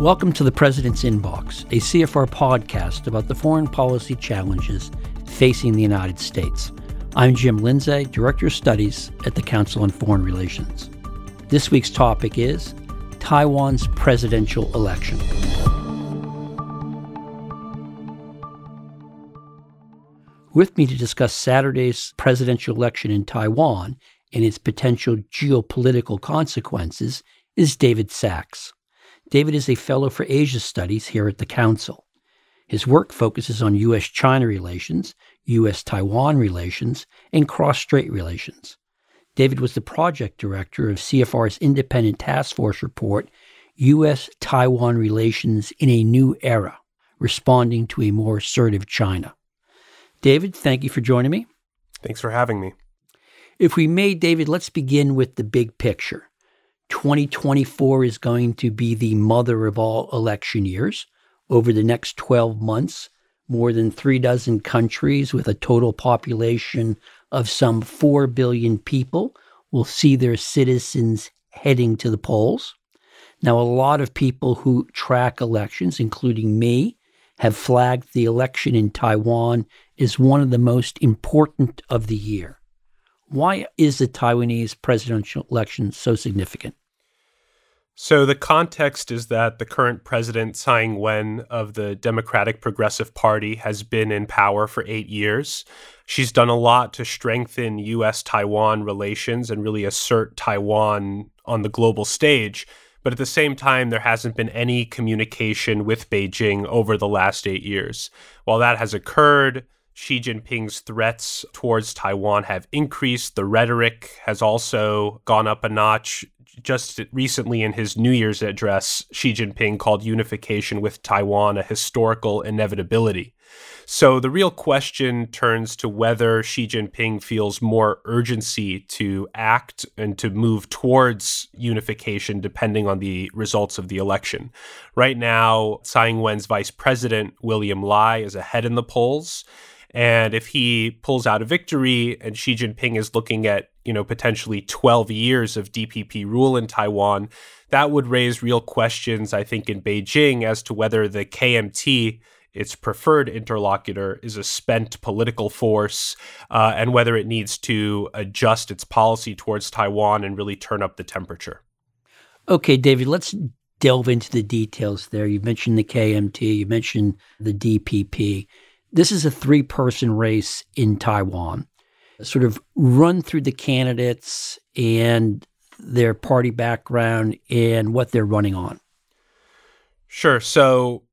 Welcome to the President's Inbox, a CFR podcast about the foreign policy challenges facing the United States. I'm Jim Lindsay, Director of Studies at the Council on Foreign Relations. This week's topic is Taiwan's presidential election. With me to discuss Saturday's presidential election in Taiwan and its potential geopolitical consequences is David Sacks. David is a fellow for Asia Studies here at the Council. His work focuses on U.S. China relations, U.S. Taiwan relations, and cross strait relations. David was the project director of CFR's independent task force report, U.S. Taiwan Relations in a New Era, responding to a more assertive China. David, thank you for joining me. Thanks for having me. If we may, David, let's begin with the big picture. 2024 is going to be the mother of all election years. Over the next 12 months, more than three dozen countries with a total population of some 4 billion people will see their citizens heading to the polls. Now, a lot of people who track elections, including me, have flagged the election in Taiwan as one of the most important of the year. Why is the Taiwanese presidential election so significant? So, the context is that the current president, Tsai Ing wen of the Democratic Progressive Party, has been in power for eight years. She's done a lot to strengthen U.S. Taiwan relations and really assert Taiwan on the global stage. But at the same time, there hasn't been any communication with Beijing over the last eight years. While that has occurred, Xi Jinping's threats towards Taiwan have increased. The rhetoric has also gone up a notch. Just recently, in his New Year's address, Xi Jinping called unification with Taiwan a historical inevitability. So the real question turns to whether Xi Jinping feels more urgency to act and to move towards unification depending on the results of the election. Right now, Tsai Ing wen's vice president, William Lai, is ahead in the polls. And if he pulls out a victory and Xi Jinping is looking at, you know, potentially 12 years of DPP rule in Taiwan, that would raise real questions, I think, in Beijing as to whether the KMT its preferred interlocutor is a spent political force, uh, and whether it needs to adjust its policy towards Taiwan and really turn up the temperature. Okay, David, let's delve into the details there. You mentioned the KMT, you mentioned the DPP. This is a three person race in Taiwan. Sort of run through the candidates and their party background and what they're running on. Sure. So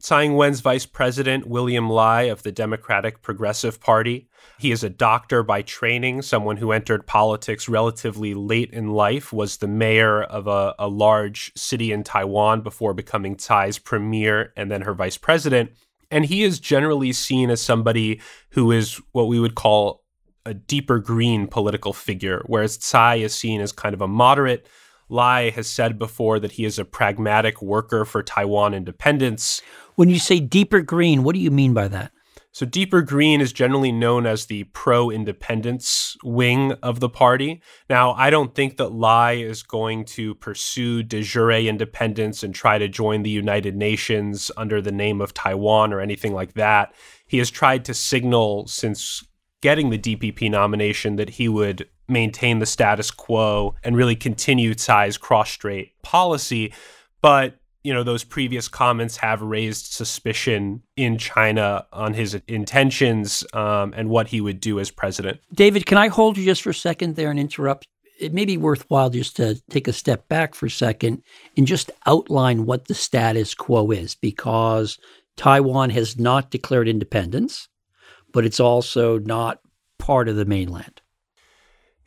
Tsai Ing wen's vice president, William Lai of the Democratic Progressive Party. He is a doctor by training, someone who entered politics relatively late in life, was the mayor of a, a large city in Taiwan before becoming Tsai's premier and then her vice president. And he is generally seen as somebody who is what we would call a deeper green political figure, whereas Tsai is seen as kind of a moderate Lai has said before that he is a pragmatic worker for Taiwan independence. When you say deeper green, what do you mean by that? So, deeper green is generally known as the pro independence wing of the party. Now, I don't think that Lai is going to pursue de jure independence and try to join the United Nations under the name of Taiwan or anything like that. He has tried to signal since getting the DPP nomination that he would maintain the status quo and really continue Tsai's cross-strait policy. But you know those previous comments have raised suspicion in China on his intentions um, and what he would do as president. David, can I hold you just for a second there and interrupt? It may be worthwhile just to take a step back for a second and just outline what the status quo is, because Taiwan has not declared independence, but it's also not part of the mainland.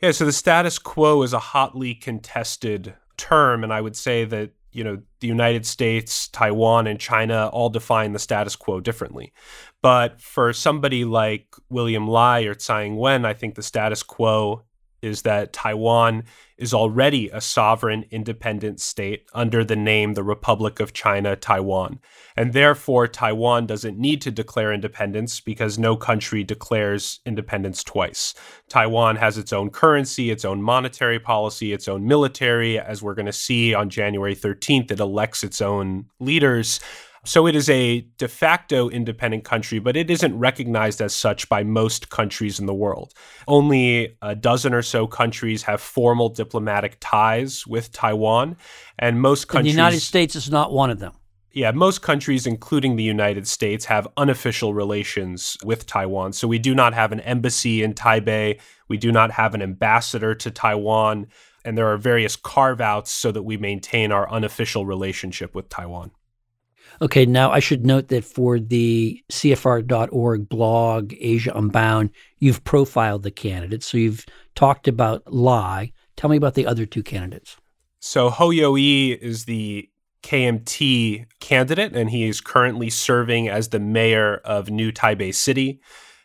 Yeah, so the status quo is a hotly contested term, and I would say that you know the United States, Taiwan, and China all define the status quo differently. But for somebody like William Lai or Tsai Ing-wen, I think the status quo is that Taiwan is already a sovereign independent state under the name the Republic of China Taiwan. And therefore, Taiwan doesn't need to declare independence because no country declares independence twice. Taiwan has its own currency, its own monetary policy, its own military. As we're going to see on January 13th, it elects its own leaders. So it is a de facto independent country, but it isn't recognized as such by most countries in the world. Only a dozen or so countries have formal diplomatic ties with Taiwan, and most countries. And the United States is not one of them. Yeah, most countries, including the United States, have unofficial relations with Taiwan. So we do not have an embassy in Taipei. We do not have an ambassador to Taiwan. And there are various carve outs so that we maintain our unofficial relationship with Taiwan. Okay, now I should note that for the CFR.org blog, Asia Unbound, you've profiled the candidates. So you've talked about Lai. Tell me about the other two candidates. So Hou Yu-ih is the KMT candidate, and he is currently serving as the mayor of New Taipei City.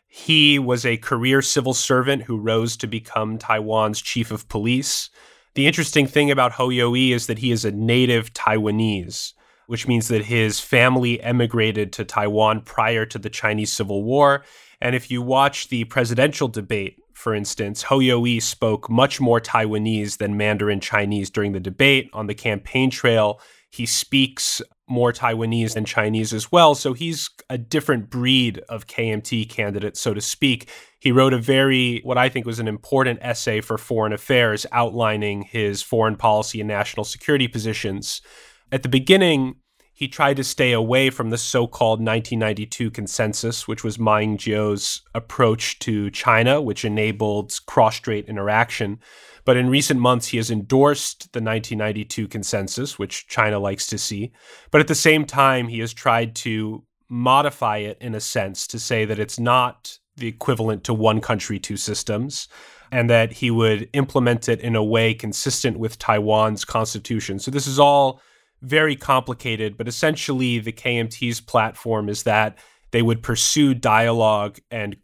He was a career civil servant who rose to become Taiwan's chief of police. The interesting thing about Hou Yu-ih is that he is a native Taiwanese which means that his family emigrated to Taiwan prior to the Chinese Civil War. And if you watch the presidential debate, for instance, Hou Yu-ih spoke much more Taiwanese than Mandarin Chinese during the debate. On the campaign trail, he speaks more Taiwanese than Chinese as well. So he's a different breed of KMT candidate, so to speak. He wrote a very, what I think was an important essay for foreign affairs outlining his foreign policy and national security positions. At the beginning, he tried to stay away from the so called 1992 consensus, which was Ma Ying-jeou's approach to China, which enabled cross strait interaction. But in recent months, he has endorsed the 1992 consensus, which China likes to see. But at the same time, he has tried to modify it in a sense to say that it's not the equivalent to one country, two systems, and that he would implement it in a way consistent with Taiwan's constitution. So this is all very complicated, but essentially the KMT's platform is that they would pursue dialogue and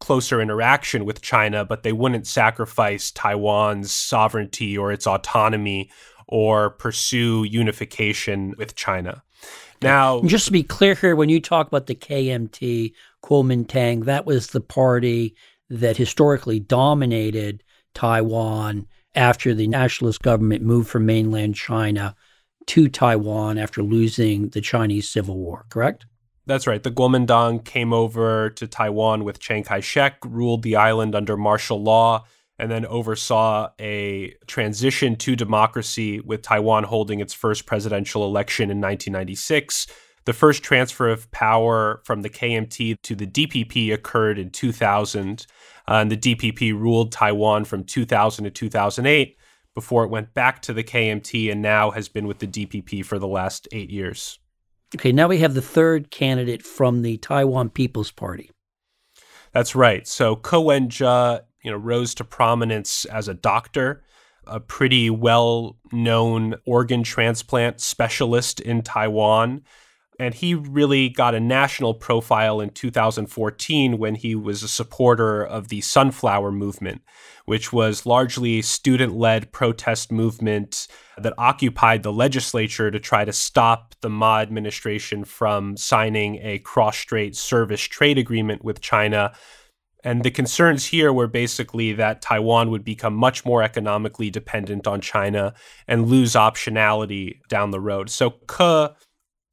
closer interaction with China, but they wouldn't sacrifice Taiwan's sovereignty or its autonomy or pursue unification with China. Now, just to be clear here, when you talk about the KMT, Kuomintang, that was the party that historically dominated Taiwan after the nationalist government moved from mainland China to Taiwan after losing the Chinese Civil War, correct? That's right. The Kuomintang came over to Taiwan with Chiang Kai shek, ruled the island under martial law, and then oversaw a transition to democracy with Taiwan holding its first presidential election in 1996. The first transfer of power from the KMT to the DPP occurred in 2000, uh, and the DPP ruled Taiwan from 2000 to 2008 before it went back to the KMT and now has been with the DPP for the last eight years. Okay, now we have the third candidate from the Taiwan People's Party. That's right. So Ko Wen-je, you know, rose to prominence as a doctor, a pretty well-known organ transplant specialist in Taiwan and he really got a national profile in 2014 when he was a supporter of the Sunflower Movement, which was largely a student-led protest movement that occupied the legislature to try to stop the Ma administration from signing a cross-strait service trade agreement with China. And the concerns here were basically that Taiwan would become much more economically dependent on China and lose optionality down the road. So Ke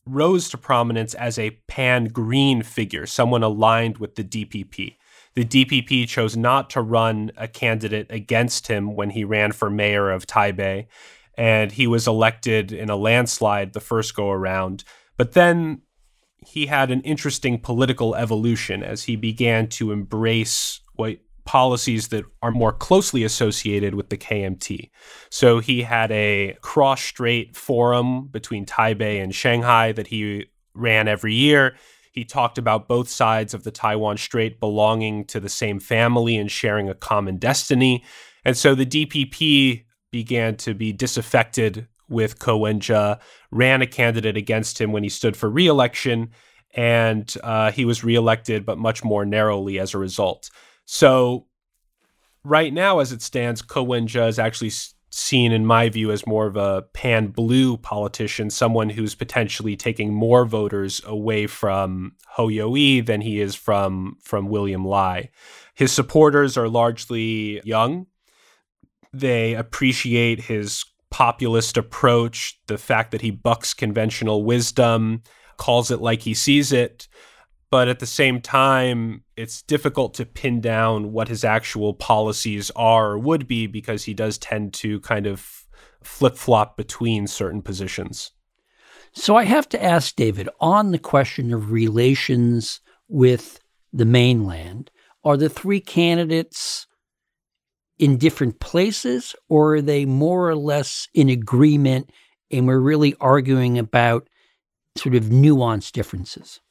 rose to prominence as a pan green figure, someone aligned with the DPP. The DPP chose not to run a candidate against him when he ran for mayor of Taipei, and he was elected in a landslide the first go around. But then he had an interesting political evolution as he began to embrace what policies that are more closely associated with the KMT. So he had a cross strait forum between Taipei and Shanghai that he ran every year. He talked about both sides of the Taiwan Strait belonging to the same family and sharing a common destiny. And so the DPP began to be disaffected with Ko Wen-je, ran a candidate against him when he stood for reelection, and uh, he was re-elected, but much more narrowly as a result. So right now, as it stands, Ko Wen-je is actually seen, in my view, as more of a pan blue politician, someone who's potentially taking more voters away from Yu-ih than he is from from William Lai. His supporters are largely young. They appreciate his populist approach, the fact that he bucks conventional wisdom, calls it like he sees it. But at the same time, it's difficult to pin down what his actual policies are or would be because he does tend to kind of flip flop between certain positions. So I have to ask David on the question of relations with the mainland are the three candidates in different places, or are they more or less in agreement and we're really arguing about sort of nuanced differences?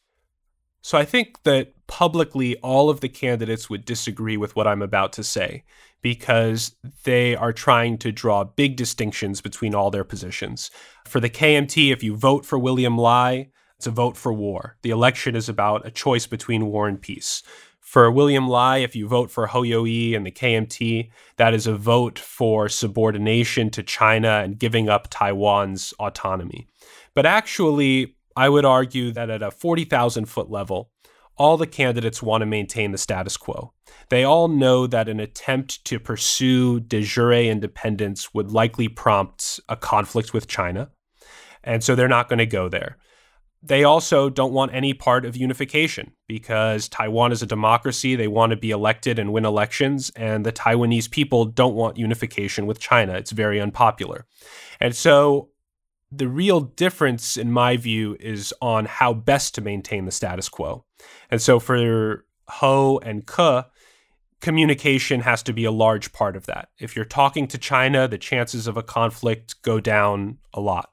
So I think that publicly all of the candidates would disagree with what I'm about to say because they are trying to draw big distinctions between all their positions. For the KMT, if you vote for William Lai, it's a vote for war. The election is about a choice between war and peace. For William Lai, if you vote for Yu-ih and the KMT, that is a vote for subordination to China and giving up Taiwan's autonomy. But actually, I would argue that at a 40,000 foot level, all the candidates want to maintain the status quo. They all know that an attempt to pursue de jure independence would likely prompt a conflict with China. And so they're not going to go there they also don't want any part of unification because Taiwan is a democracy. They want to be elected and win elections, and the Taiwanese people don't want unification with China. It's very unpopular. And so the real difference, in my view, is on how best to maintain the status quo. And so for Hou and Ke, communication has to be a large part of that. If you're talking to China, the chances of a conflict go down a lot.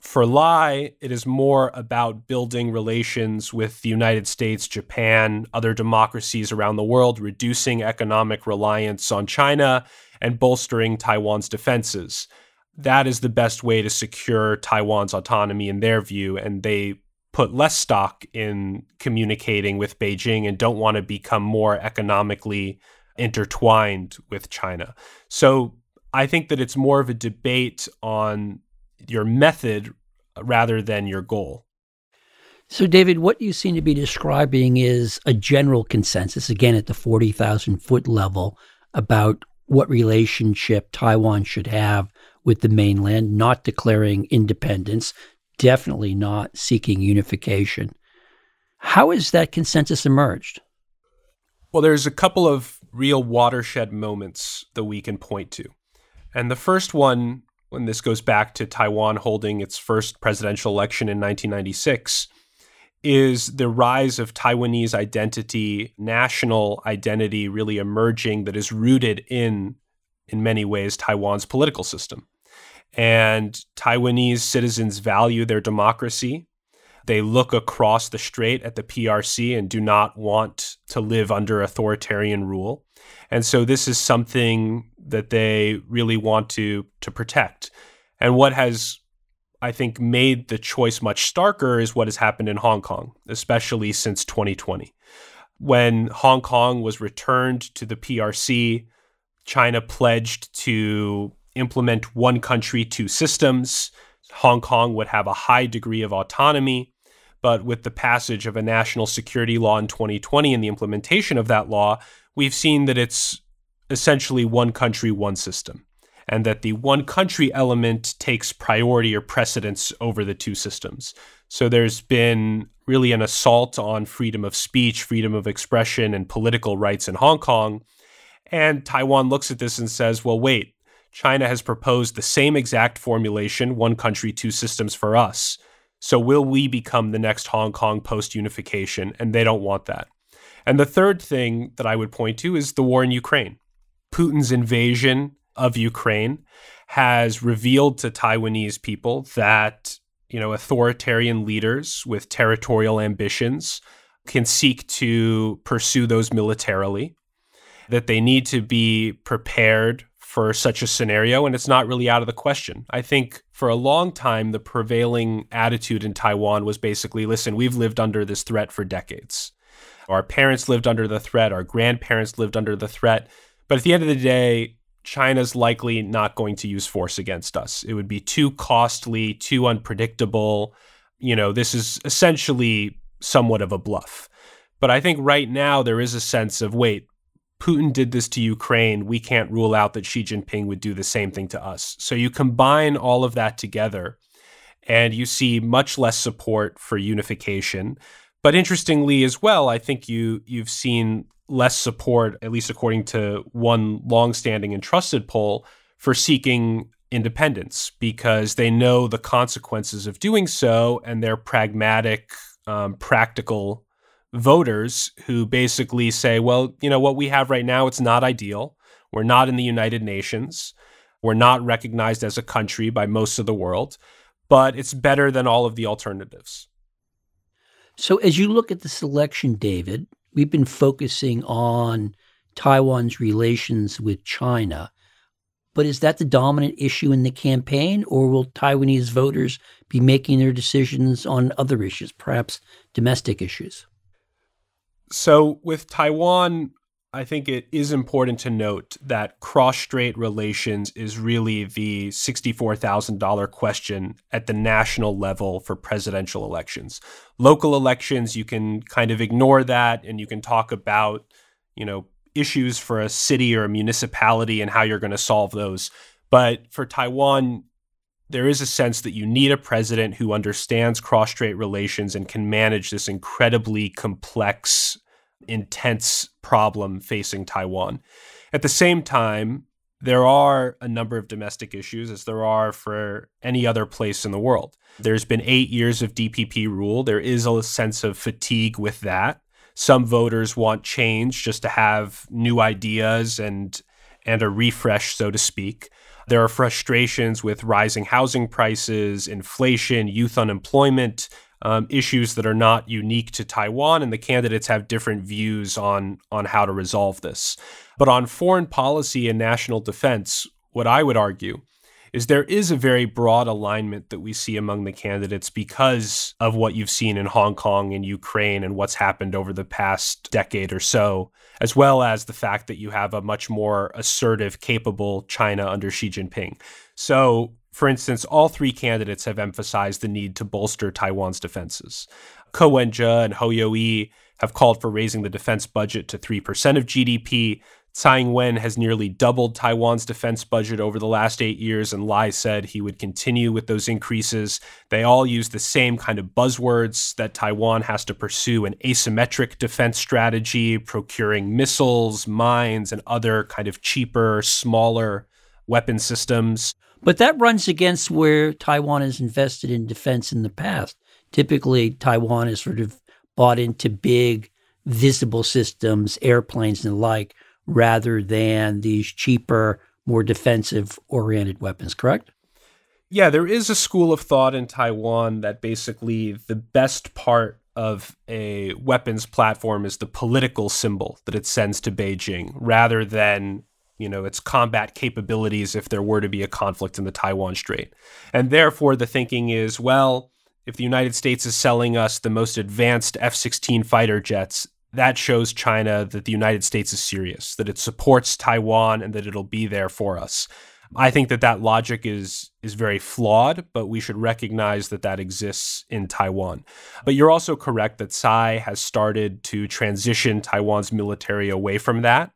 For Lai, it is more about building relations with the United States, Japan, other democracies around the world, reducing economic reliance on China, and bolstering Taiwan's defenses. That is the best way to secure Taiwan's autonomy in their view, and they put less stock in communicating with Beijing and don't want to become more economically intertwined with China. So I think that it's more of a debate on your method uh, rather than your goal. So, David, what you seem to be describing is a general consensus, again at the 40,000 foot level, about what relationship Taiwan should have with the mainland, not declaring independence, definitely not seeking unification. How has that consensus emerged? Well, there's a couple of real watershed moments that we can point to. And the first one when this goes back to Taiwan holding its first presidential election in 1996, is the rise of Taiwanese identity, national identity really emerging that is rooted in, in many ways, Taiwan's political system. And Taiwanese citizens value their democracy. They look across the strait at the PRC and do not want to live under authoritarian rule. And so this is something that they really want to to protect. And what has I think made the choice much starker is what has happened in Hong Kong, especially since 2020. When Hong Kong was returned to the PRC, China pledged to implement one country, two systems. Hong Kong would have a high degree of autonomy. But with the passage of a national security law in 2020 and the implementation of that law, we've seen that it's essentially one country, one system, and that the one country element takes priority or precedence over the two systems. So there's been really an assault on freedom of speech, freedom of expression, and political rights in Hong Kong. And Taiwan looks at this and says, well, wait, China has proposed the same exact formulation, one country, two systems for us. So will we become the next Hong Kong post unification? And they don't want that. And the third thing that I would point to is the war in Ukraine. Putin's invasion of Ukraine has revealed to Taiwanese people that, you know, authoritarian leaders with territorial ambitions can seek to pursue those militarily, that they need to be prepared for such a scenario, and it's not really out of the question. I think for a long time, the prevailing attitude in Taiwan was basically listen, we've lived under this threat for decades. Our parents lived under the threat, our grandparents lived under the threat. But at the end of the day, China's likely not going to use force against us. It would be too costly, too unpredictable. You know, this is essentially somewhat of a bluff. But I think right now there is a sense of wait, Putin did this to Ukraine. We can't rule out that Xi Jinping would do the same thing to us. So you combine all of that together and you see much less support for unification. But interestingly as well, I think you you've seen less support, at least according to one longstanding and trusted poll, for seeking independence because they know the consequences of doing so and they're pragmatic, um, practical voters who basically say, well, you know, what we have right now, it's not ideal. We're not in the United Nations. We're not recognized as a country by most of the world, but it's better than all of the alternatives. So, as you look at the selection, David, we've been focusing on Taiwan's relations with China. But is that the dominant issue in the campaign, or will Taiwanese voters be making their decisions on other issues, perhaps domestic issues? So, with Taiwan, I think it is important to note that cross strait relations is really the $64,000 question at the national level for presidential elections. Local elections, you can kind of ignore that and you can talk about, you know, issues for a city or a municipality and how you're going to solve those. But for Taiwan, there is a sense that you need a president who understands cross strait relations and can manage this incredibly complex, intense problem facing Taiwan. At the same time, there are a number of domestic issues, as there are for any other place in the world. There's been eight years of DPP rule. There is a sense of fatigue with that. Some voters want change just to have new ideas and and a refresh, so to speak. There are frustrations with rising housing prices, inflation, youth unemployment, um, issues that are not unique to Taiwan, and the candidates have different views on on how to resolve this. But on foreign policy and national defense, what I would argue is there is a very broad alignment that we see among the candidates because of what you've seen in Hong Kong and Ukraine and what's happened over the past decade or so, as well as the fact that you have a much more assertive, capable China under Xi Jinping. So, for instance, all three candidates have emphasized the need to bolster Taiwan's defenses. Ko Wen-je and Hou Yu-ih have called for raising the defense budget to 3% of GDP, Tsai Ing-wen has nearly doubled Taiwan's defense budget over the last eight years, and Lai said he would continue with those increases. They all use the same kind of buzzwords that Taiwan has to pursue an asymmetric defense strategy, procuring missiles, mines, and other kind of cheaper, smaller weapon systems. But that runs against where Taiwan has invested in defense in the past. Typically, Taiwan has sort of bought into big, visible systems, airplanes and the like rather than these cheaper, more defensive oriented weapons, correct? Yeah, there is a school of thought in Taiwan that basically the best part of a weapons platform is the political symbol that it sends to Beijing rather than you know its combat capabilities if there were to be a conflict in the Taiwan Strait. And therefore the thinking is well if the United States is selling us the most advanced F-16 fighter jets that shows China that the United States is serious, that it supports Taiwan and that it'll be there for us. I think that that logic is is very flawed, but we should recognize that that exists in Taiwan. But you're also correct that Tsai has started to transition Taiwan's military away from that.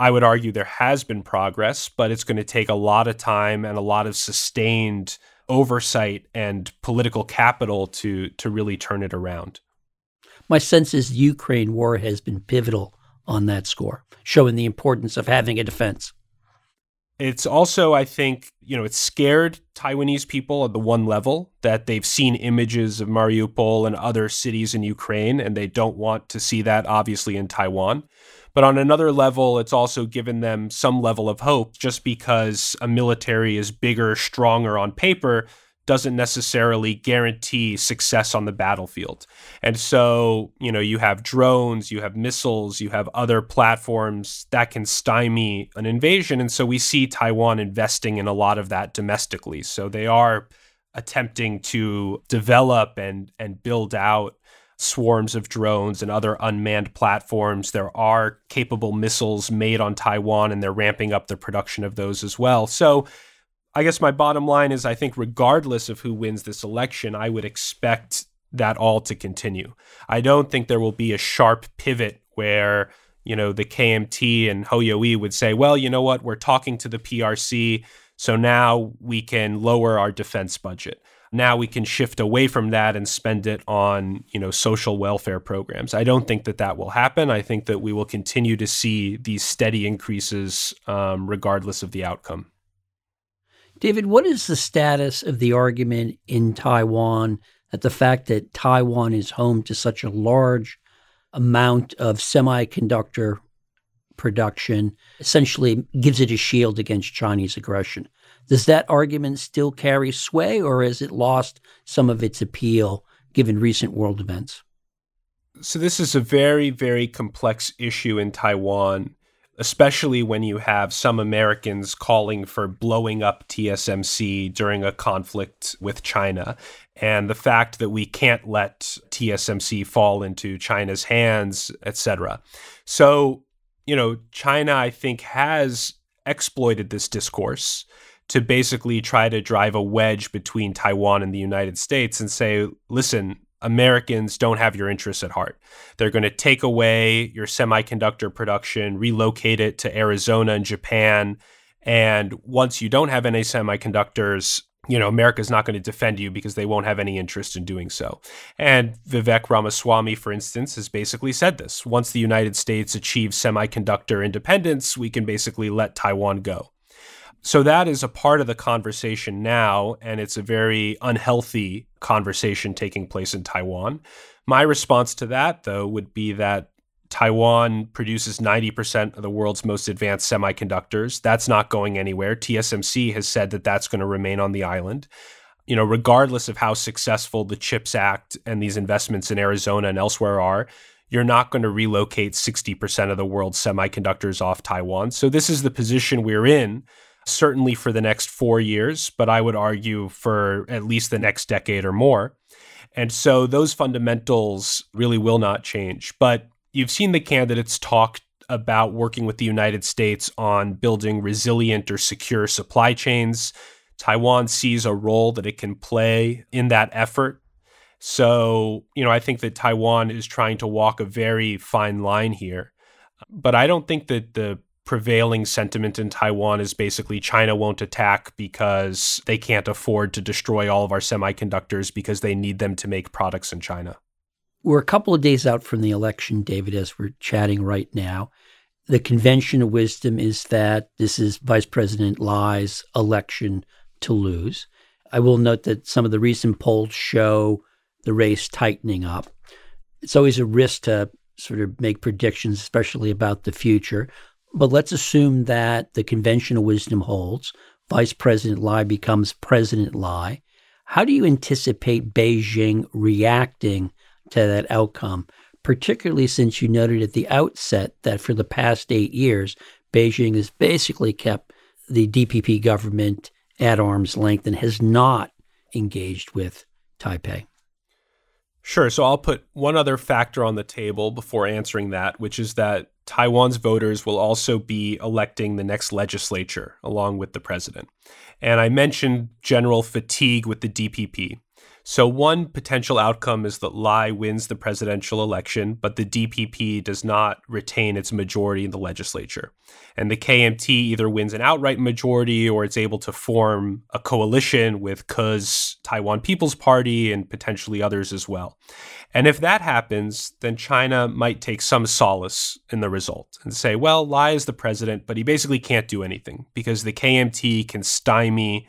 I would argue there has been progress, but it's going to take a lot of time and a lot of sustained oversight and political capital to to really turn it around my sense is the Ukraine war has been pivotal on that score, showing the importance of having a defense. It's also, I think, you know, it scared Taiwanese people at the one level that they've seen images of Mariupol and other cities in Ukraine, and they don't want to see that, obviously, in Taiwan. But on another level, it's also given them some level of hope just because a military is bigger, stronger on paper doesn't necessarily guarantee success on the battlefield. And so, you know, you have drones, you have missiles, you have other platforms that can stymie an invasion. And so we see Taiwan investing in a lot of that domestically. So they are attempting to develop and and build out swarms of drones and other unmanned platforms. There are capable missiles made on Taiwan, and they're ramping up the production of those as well. So, I guess my bottom line is I think, regardless of who wins this election, I would expect that all to continue. I don't think there will be a sharp pivot where, you know, the KMT and Yu-ih would say, well, you know what, we're talking to the PRC, so now we can lower our defense budget. Now we can shift away from that and spend it on you know social welfare programs. I don't think that that will happen. I think that we will continue to see these steady increases um, regardless of the outcome david what is the status of the argument in taiwan that the fact that taiwan is home to such a large amount of semiconductor production essentially gives it a shield against chinese aggression does that argument still carry sway, or has it lost some of its appeal given recent world events? So, this is a very, very complex issue in Taiwan, especially when you have some Americans calling for blowing up TSMC during a conflict with China. And the fact that we can't let TSMC fall into China's hands, etc. So, you know, China, I think, has exploited this discourse to basically try to drive a wedge between Taiwan and the United States and say, listen, Americans don't have your interests at heart. They're going to take away your semiconductor production, relocate it to Arizona and Japan. And once you don't have any semiconductors, you know, America's not going to defend you because they won't have any interest in doing so. And Vivek Ramaswamy, for instance, has basically said this. Once the United States achieves semiconductor independence, we can basically let Taiwan go. So that is a part of the conversation now, and it's a very unhealthy conversation taking place in Taiwan. My response to that, though, would be that Taiwan produces 90% of the world's most advanced semiconductors. That's not going anywhere. TSMC has said that that's going to remain on the island. You know, regardless of how successful the CHIPS Act and these investments in Arizona and elsewhere are, you're not going to relocate 60% of the world's semiconductors off Taiwan. So this is the position we're in certainly for the next four years, but I would argue for at least the next decade or more. And so those fundamentals really will not change. But you've seen the candidates talk about working with the United States on building resilient or secure supply chains. Taiwan sees a role that it can play in that effort. So, you know, I think that Taiwan is trying to walk a very fine line here. But I don't think that the prevailing sentiment in Taiwan is basically China won't attack because they can't afford to destroy all of our semiconductors because they need them to make products in China. We're a couple of days out from the election, David, as we're chatting right now. The convention of wisdom is that this is Vice President Lai's election to lose. I will note that some of the recent polls show the race tightening up. It's always a risk to sort of make predictions, especially about the future. But let's assume that the conventional wisdom holds. Vice President Lai becomes President Lai. How do you anticipate Beijing reacting to that outcome, particularly since you noted at the outset that for the past eight years, Beijing has basically kept the DPP government at arm's length and has not engaged with Taipei? Sure. So I'll put one other factor on the table before answering that, which is that Taiwan's voters will also be electing the next legislature along with the president. And I mentioned general fatigue with the DPP. So, one potential outcome is that Lai wins the presidential election, but the DPP does not retain its majority in the legislature. And the KMT either wins an outright majority or it's able to form a coalition with Ke's Taiwan People's Party and potentially others as well. And if that happens, then China might take some solace in the result and say, well, Lai is the president, but he basically can't do anything because the KMT can stymie,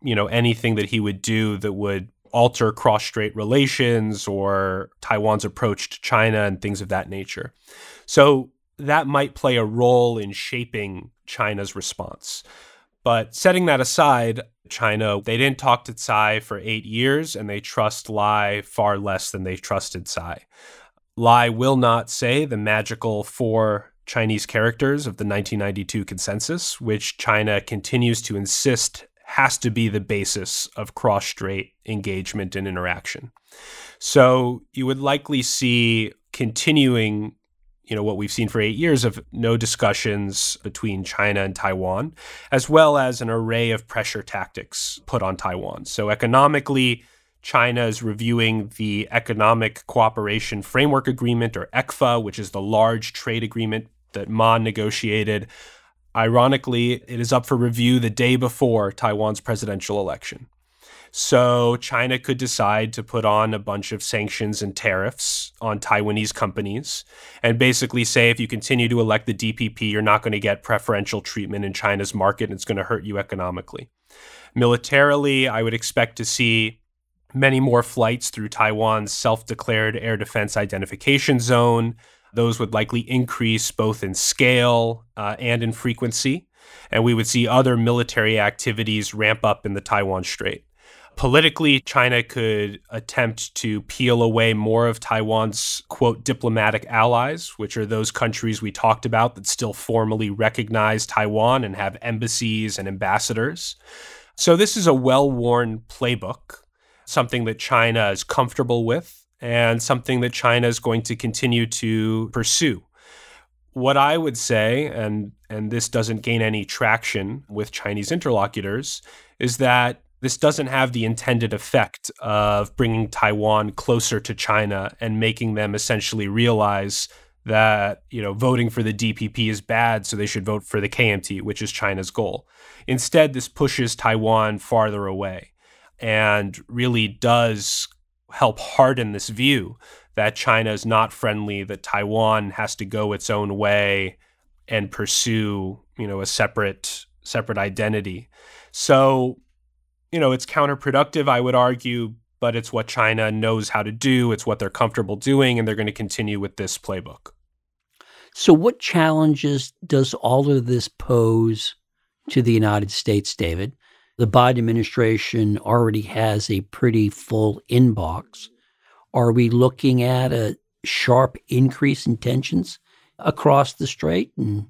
you know, anything that he would do that would alter cross-strait relations or Taiwan's approach to China and things of that nature. So that might play a role in shaping China's response. But setting that aside, China, they didn't talk to Tsai for eight years and they trust Lai far less than they trusted Tsai. Lai will not say the magical four Chinese characters of the 1992 consensus, which China continues to insist has to be the basis of cross strait engagement and interaction. So you would likely see continuing you know what we've seen for 8 years of no discussions between China and Taiwan as well as an array of pressure tactics put on Taiwan. So economically China is reviewing the Economic Cooperation Framework Agreement or ECFA, which is the large trade agreement that Ma negotiated. Ironically, it is up for review the day before Taiwan's presidential election. So China could decide to put on a bunch of sanctions and tariffs on Taiwanese companies and basically say if you continue to elect the DPP, you're not going to get preferential treatment in China's market and it's going to hurt you economically. Militarily, I would expect to see many more flights through Taiwan's self declared air defense identification zone. Those would likely increase both in scale uh, and in frequency. And we would see other military activities ramp up in the Taiwan Strait. Politically, China could attempt to peel away more of Taiwan's, quote, diplomatic allies, which are those countries we talked about that still formally recognize Taiwan and have embassies and ambassadors. So, this is a well worn playbook, something that China is comfortable with, and something that China is going to continue to pursue. What I would say, and, and this doesn't gain any traction with Chinese interlocutors, is that this doesn't have the intended effect of bringing Taiwan closer to China and making them essentially realize that you know voting for the DPP is bad so they should vote for the KMT which is China's goal. Instead this pushes Taiwan farther away and really does help harden this view that China is not friendly that Taiwan has to go its own way and pursue you know a separate separate identity. So you know, it's counterproductive, I would argue, but it's what China knows how to do. It's what they're comfortable doing, and they're going to continue with this playbook. So, what challenges does all of this pose to the United States, David? The Biden administration already has a pretty full inbox. Are we looking at a sharp increase in tensions across the strait? And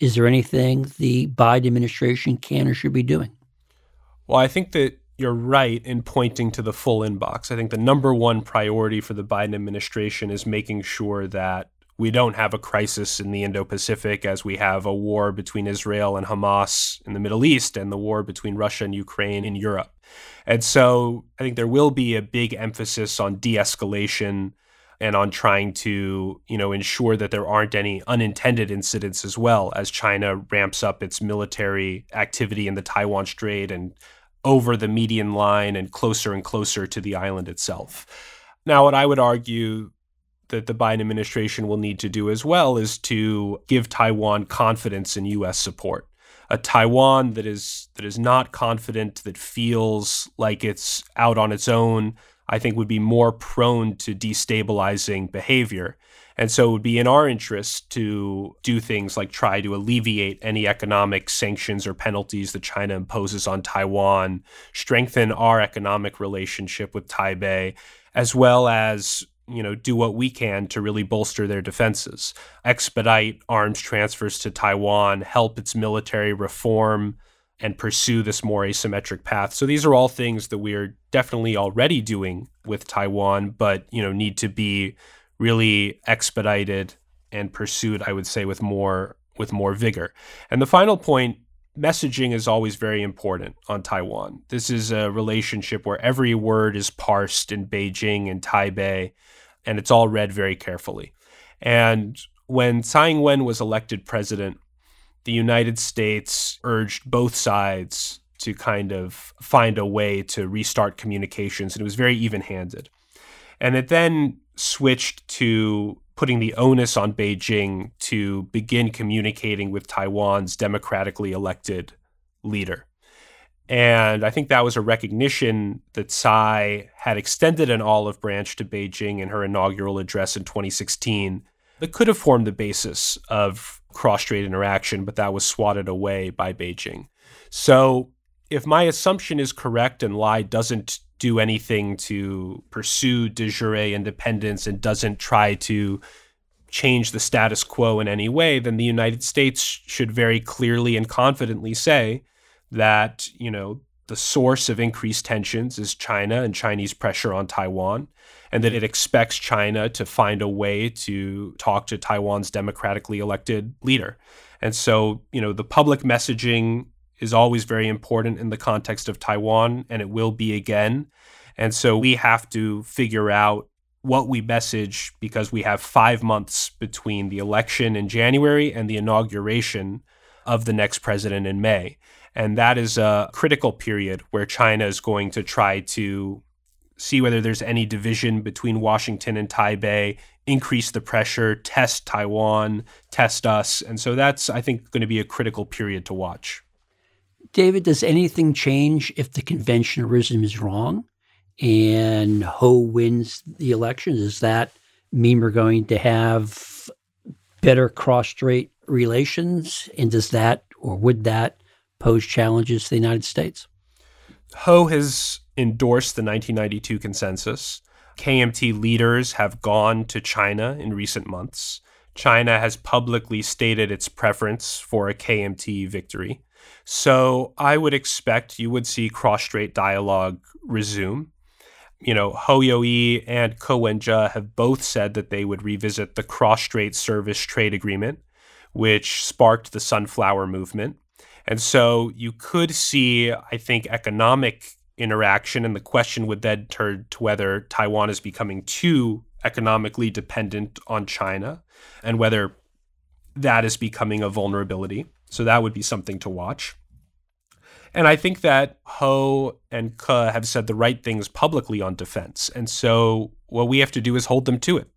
is there anything the Biden administration can or should be doing? Well, I think that you're right in pointing to the full inbox. I think the number one priority for the Biden administration is making sure that we don't have a crisis in the Indo Pacific as we have a war between Israel and Hamas in the Middle East and the war between Russia and Ukraine in Europe. And so I think there will be a big emphasis on de escalation and on trying to, you know, ensure that there aren't any unintended incidents as well as China ramps up its military activity in the Taiwan Strait and over the median line and closer and closer to the island itself. Now, what I would argue that the Biden administration will need to do as well is to give Taiwan confidence in US support. A Taiwan that is that is not confident, that feels like it's out on its own, I think would be more prone to destabilizing behavior. And so it would be in our interest to do things like try to alleviate any economic sanctions or penalties that China imposes on Taiwan, strengthen our economic relationship with Taipei, as well as you know do what we can to really bolster their defenses, expedite arms transfers to Taiwan, help its military reform and pursue this more asymmetric path. So these are all things that we are definitely already doing with Taiwan, but you know need to be really expedited and pursued, I would say, with more with more vigor. And the final point, messaging is always very important on Taiwan. This is a relationship where every word is parsed in Beijing and Taipei, and it's all read very carefully. And when Tsai Ing-wen was elected president, the United States urged both sides to kind of find a way to restart communications, and it was very even-handed. And it then switched to putting the onus on Beijing to begin communicating with Taiwan's democratically elected leader. And I think that was a recognition that Tsai had extended an olive branch to Beijing in her inaugural address in 2016 that could have formed the basis of cross strait interaction, but that was swatted away by Beijing. So, if my assumption is correct and Lai doesn't do anything to pursue de jure independence and doesn't try to change the status quo in any way, then the United States should very clearly and confidently say that, you know, the source of increased tensions is China and Chinese pressure on Taiwan, and that it expects China to find a way to talk to Taiwan's democratically elected leader. And so, you know, the public messaging is always very important in the context of Taiwan, and it will be again. And so we have to figure out what we message because we have five months between the election in January and the inauguration of the next president in May. And that is a critical period where China is going to try to see whether there's any division between Washington and Taipei, increase the pressure, test Taiwan, test us. And so that's, I think, going to be a critical period to watch. David, does anything change if the conventionalism is wrong and Hou wins the election? Does that mean we're going to have better cross strait relations? And does that or would that pose challenges to the United States? Hou has endorsed the 1992 consensus. KMT leaders have gone to China in recent months. China has publicly stated its preference for a KMT victory. So I would expect you would see cross strait dialogue resume. You know, Yu-ih and Ko Wen-je have both said that they would revisit the cross strait service trade agreement, which sparked the sunflower movement. And so you could see, I think, economic interaction. And the question would then turn to whether Taiwan is becoming too economically dependent on China and whether that is becoming a vulnerability. So that would be something to watch. And I think that Hou and Ko have said the right things publicly on defense. And so what we have to do is hold them to it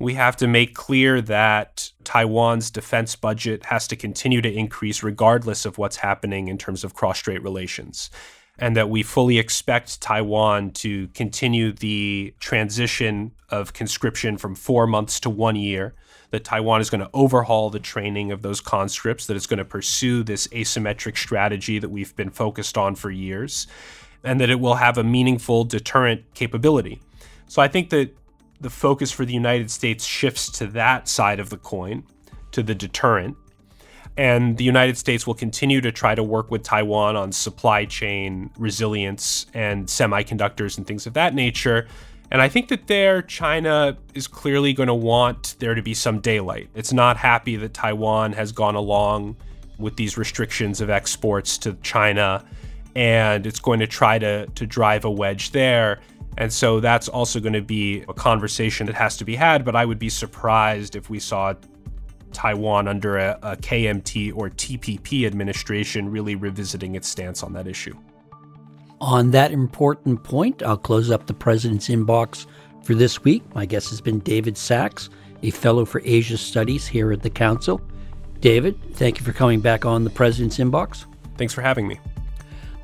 we have to make clear that Taiwan's defense budget has to continue to increase regardless of what's happening in terms of cross strait relations. And that we fully expect Taiwan to continue the transition of conscription from four months to one year. That Taiwan is going to overhaul the training of those conscripts, that it's going to pursue this asymmetric strategy that we've been focused on for years, and that it will have a meaningful deterrent capability. So I think that the focus for the United States shifts to that side of the coin, to the deterrent. And the United States will continue to try to work with Taiwan on supply chain resilience and semiconductors and things of that nature. And I think that there, China is clearly going to want there to be some daylight. It's not happy that Taiwan has gone along with these restrictions of exports to China, and it's going to try to, to drive a wedge there. And so that's also going to be a conversation that has to be had. But I would be surprised if we saw Taiwan under a, a, KMT or TPP administration really revisiting its stance on that issue. On that important point, I'll close up the president's inbox for this week. My guest has been David Sacks, a fellow for Asia Studies here at the Council. David, thank you for coming back on the president's inbox. Thanks for having me.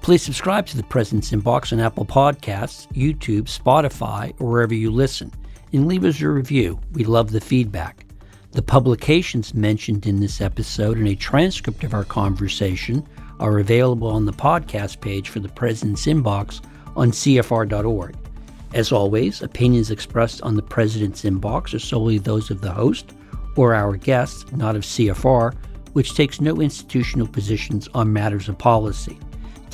Please subscribe to the President's Inbox on Apple Podcasts, YouTube, Spotify, or wherever you listen, and leave us a review. We love the feedback. The publications mentioned in this episode and a transcript of our conversation are available on the podcast page for the President's Inbox on CFR.org. As always, opinions expressed on the President's Inbox are solely those of the host or our guests, not of CFR, which takes no institutional positions on matters of policy.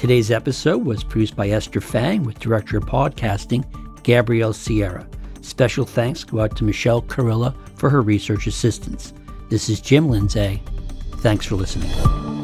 Today's episode was produced by Esther Fang with Director of Podcasting Gabrielle Sierra. Special thanks go out to Michelle Carilla for her research assistance. This is Jim Lindsay. Thanks for listening.